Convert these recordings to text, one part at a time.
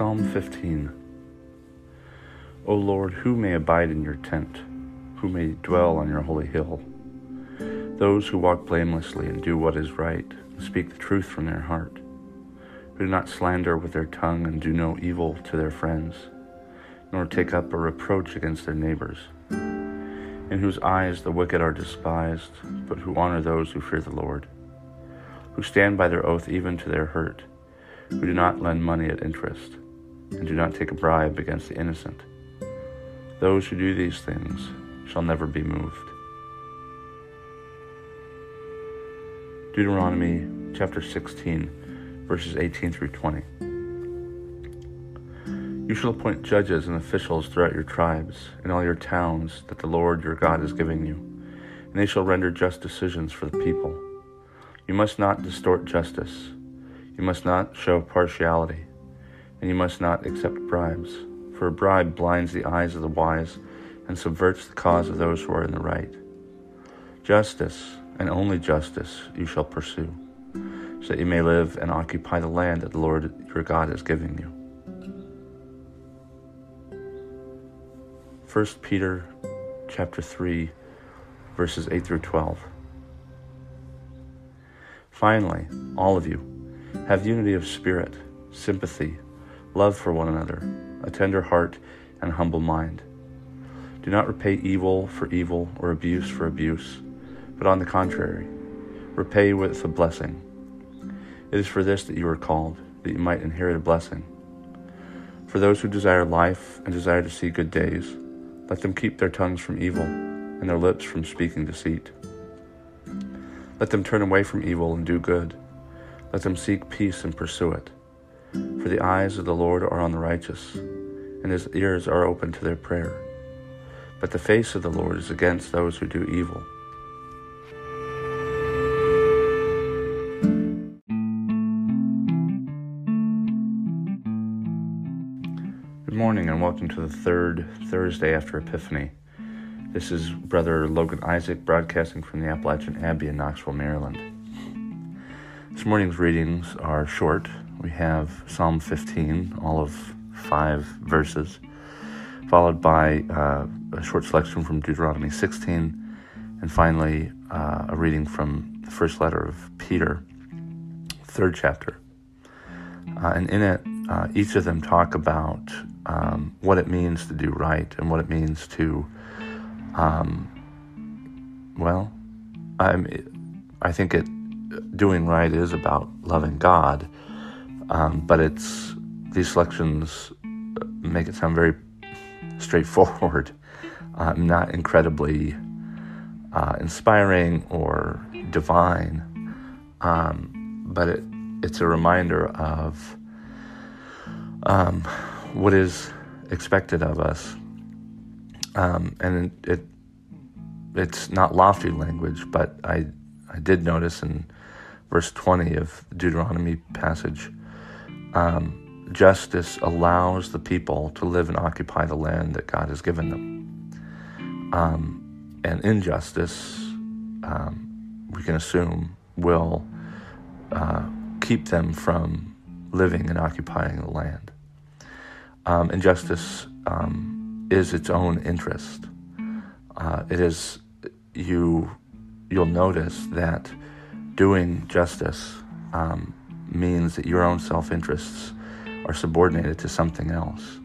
Psalm 15 O Lord, who may abide in your tent? Who may dwell on your holy hill? Those who walk blamelessly and do what is right, and speak the truth from their heart, who do not slander with their tongue and do no evil to their friends, nor take up a reproach against their neighbors, in whose eyes the wicked are despised, but who honor those who fear the Lord, who stand by their oath even to their hurt, who do not lend money at interest and do not take a bribe against the innocent. Those who do these things shall never be moved. Deuteronomy chapter 16, verses 18 through 20. You shall appoint judges and officials throughout your tribes and all your towns that the Lord your God is giving you, and they shall render just decisions for the people. You must not distort justice. You must not show partiality and you must not accept bribes, for a bribe blinds the eyes of the wise and subverts the cause of those who are in the right. Justice, and only justice, you shall pursue, so that you may live and occupy the land that the Lord your God is giving you. 1 Peter chapter 3 verses 8 through 12. Finally, all of you have unity of spirit, sympathy, love for one another, a tender heart, and humble mind. Do not repay evil for evil or abuse for abuse, but on the contrary, repay with a blessing. It is for this that you are called, that you might inherit a blessing. For those who desire life and desire to see good days, let them keep their tongues from evil and their lips from speaking deceit. Let them turn away from evil and do good. Let them seek peace and pursue it. For the eyes of the Lord are on the righteous, and his ears are open to their prayer. But the face of the Lord is against those who do evil. Good morning, and welcome to the third Thursday after Epiphany. This is Brother Logan Isaac broadcasting from the Appalachian Abbey in Knoxville, Maryland. This morning's readings are short, we have Psalm 15, all of five verses, followed by uh, a short selection from Deuteronomy 16, and finally uh, a reading from the first letter of Peter, third chapter. Uh, and in it, uh, each of them talk about um, what it means to do right and what it means to, um, well, I'm, I think it doing right is about loving God um, but it's these selections make it sound very straightforward, uh, not incredibly uh, inspiring or divine, um, but it, it's a reminder of um, what is expected of us, um, and it, it, it's not lofty language, but I I did notice in verse twenty of the Deuteronomy passage um, justice allows the people to live and occupy the land that God has given them. Um, and injustice, um, we can assume, will uh, keep them from living and occupying the land. Um, injustice um, is its own interest. Uh, it is you. You'll notice that doing justice um, means that your own self interests are subordinated to something else.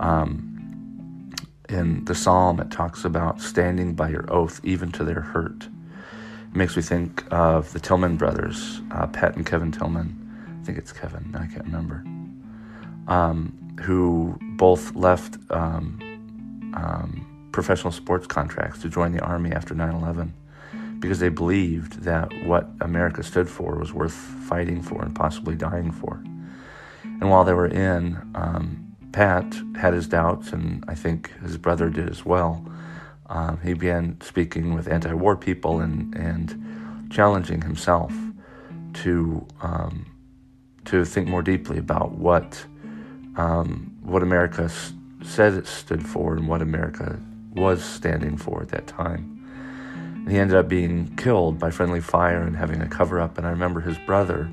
Um, in the psalm, it talks about standing by your oath even to their hurt. It makes me think of the Tillman brothers, uh, Pat and Kevin Tillman. I think it's Kevin, I can't remember. Um, who both left um, um professional sports contracts to join the Army after 9 11 because they believed that what America stood for was worth fighting for and possibly dying for. And while they were in, um, Pat had his doubts, and I think his brother did as well. Um, he began speaking with anti war people and, and challenging himself to, um, to think more deeply about what, um, what America s- said it stood for and what America was standing for at that time. And he ended up being killed by friendly fire and having a cover up. And I remember his brother,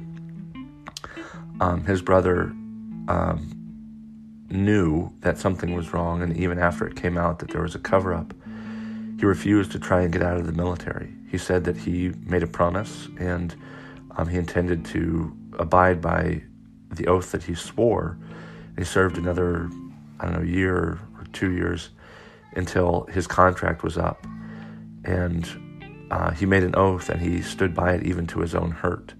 um, his brother um, knew that something was wrong. And even after it came out that there was a cover up, he refused to try and get out of the military. He said that he made a promise and um, he intended to abide by the oath that he swore. He served another, I don't know, year or two years until his contract was up. And uh, he made an oath and he stood by it even to his own hurt.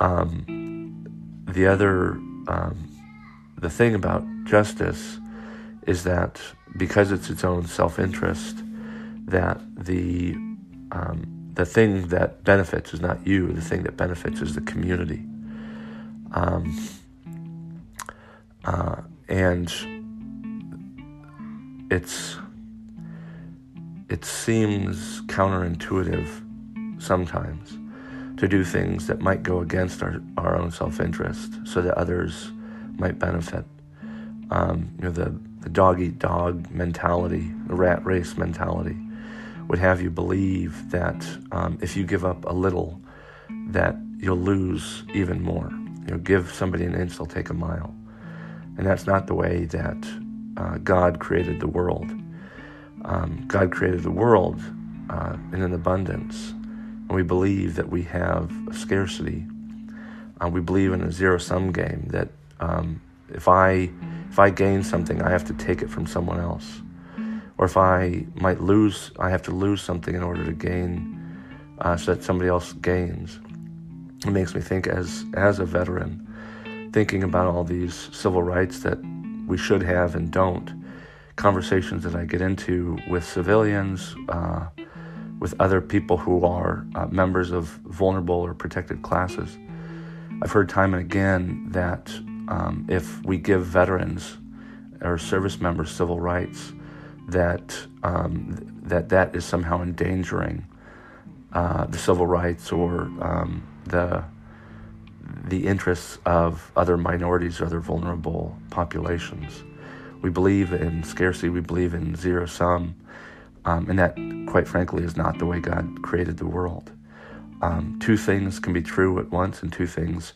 Um, the other, um, the thing about justice is that because it's its own self interest, that the um, the thing that benefits is not you. The thing that benefits is the community. Um, uh, and it's it seems counterintuitive sometimes to do things that might go against our, our own self-interest so that others might benefit. Um, you know, the, the dog eat dog mentality, the rat race mentality would have you believe that um, if you give up a little, that you'll lose even more. You know, give somebody an inch, they'll take a mile. And that's not the way that uh, God created the world. Um, God created the world uh, in an abundance, and we believe that we have a scarcity. Uh, we believe in a zero-sum game that um, if I if I gain something, I have to take it from someone else, or if I might lose, I have to lose something in order to gain, uh, so that somebody else gains. It makes me think as as a veteran, thinking about all these civil rights that we should have and don't conversations that I get into with civilians, uh, with other people who are uh, members of vulnerable or protected classes. I've heard time and again that um, if we give veterans or service members civil rights, that um, that that is somehow endangering uh, the civil rights or um, the the interests of other minorities or other vulnerable populations. We believe in scarcity, we believe in zero sum, um, and that, quite frankly, is not the way God created the world. Um, two things can be true at once, and two things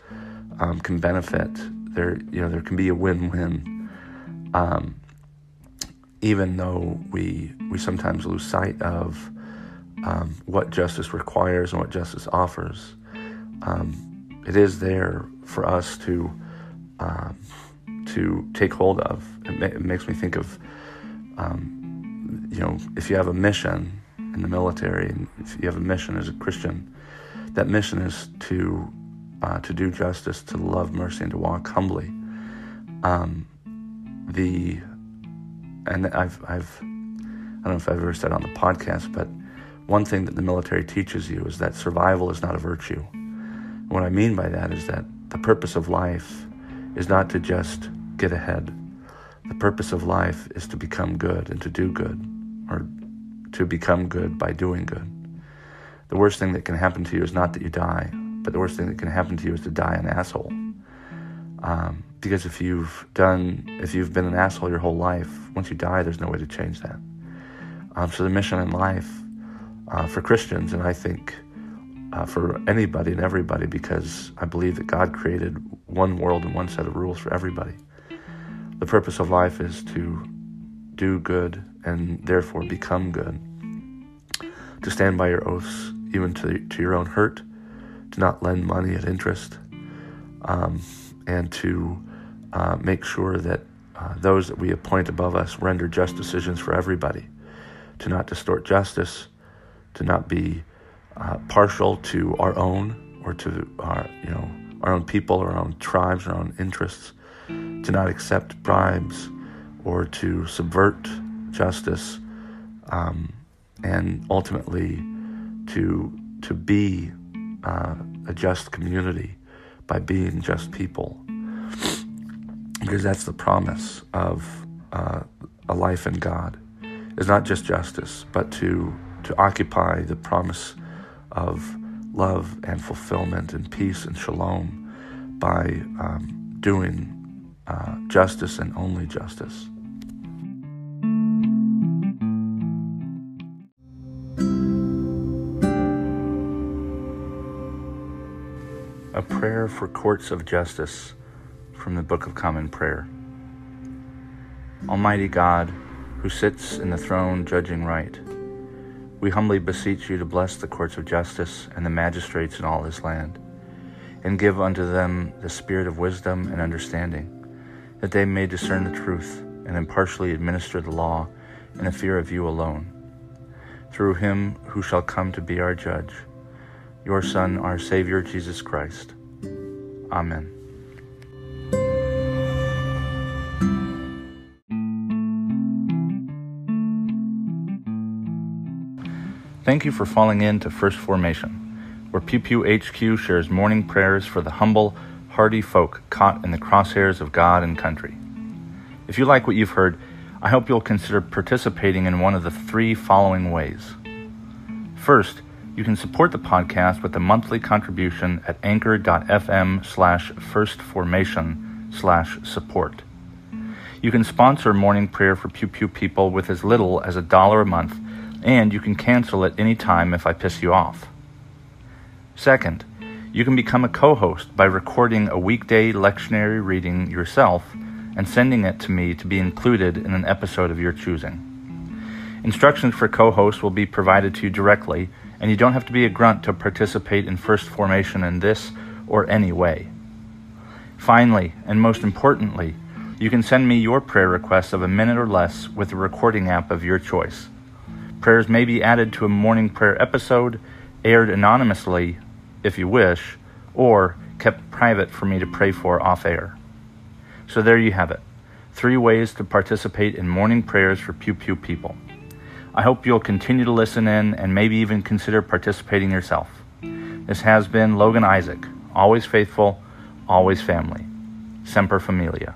um, can benefit. There, you know, there can be a win-win, um, even though we we sometimes lose sight of um, what justice requires and what justice offers. Um, it is there for us to to take hold of. It, ma- it makes me think of, um, you know, if you have a mission in the military, and if you have a mission as a Christian, that mission is to uh, to do justice, to love mercy, and to walk humbly. Um, the and I've I've I don't know if I've ever said on the podcast, but one thing that the military teaches you is that survival is not a virtue. what I mean by that is that the purpose of life is not to just get ahead. The purpose of life is to become good and to do good, or to become good by doing good. The worst thing that can happen to you is not that you die, but the worst thing that can happen to you is to die an asshole. Um, because if you've done, if you've been an asshole your whole life, once you die, there's no way to change that. Um, so the mission in life uh, for Christians, and I think uh, for anybody and everybody, because I believe that God created one world and one set of rules for everybody. The purpose of life is to do good and therefore become good. To stand by your oaths, even to, to your own hurt, to not lend money at interest, um, and to uh, make sure that uh, those that we appoint above us render just decisions for everybody, to not distort justice, to not be uh, partial to our own or to our, you know, our own people, our own tribes, our own interests, to not accept bribes or to subvert justice um, and ultimately to to be uh, a just community by being just people, because that's the promise of uh, a life in God. Is not just justice, but to to occupy the promise of love and fulfillment and peace and shalom by um, doing uh, justice and only justice. A prayer for courts of justice from the Book of Common Prayer. Almighty God, who sits in the throne judging right, we humbly beseech you to bless the courts of justice and the magistrates in all this land, and give unto them the spirit of wisdom and understanding, that they may discern the truth and impartially administer the law in the fear of you alone. Through him who shall come to be our judge, your Son, our Savior, Jesus Christ. Amen. Thank you for falling in to First Formation, where Pew Pew HQ shares morning prayers for the humble, hardy folk caught in the crosshairs of God and country. If you like what you've heard, I hope you'll consider participating in one of the three following ways. First, you can support the podcast with a monthly contribution at anchor.fm slash firstformation slash support. You can sponsor morning prayer for Pew Pew people with as little as a dollar a month and you can cancel at any time if I piss you off. Second, you can become a co host by recording a weekday lectionary reading yourself and sending it to me to be included in an episode of your choosing. Instructions for co hosts will be provided to you directly, and you don't have to be a grunt to participate in First Formation in this or any way. Finally, and most importantly, you can send me your prayer requests of a minute or less with a recording app of your choice. Prayers may be added to a morning prayer episode, aired anonymously if you wish, or kept private for me to pray for off air. So there you have it three ways to participate in morning prayers for Pew Pew people. I hope you'll continue to listen in and maybe even consider participating yourself. This has been Logan Isaac, always faithful, always family. Semper Familia.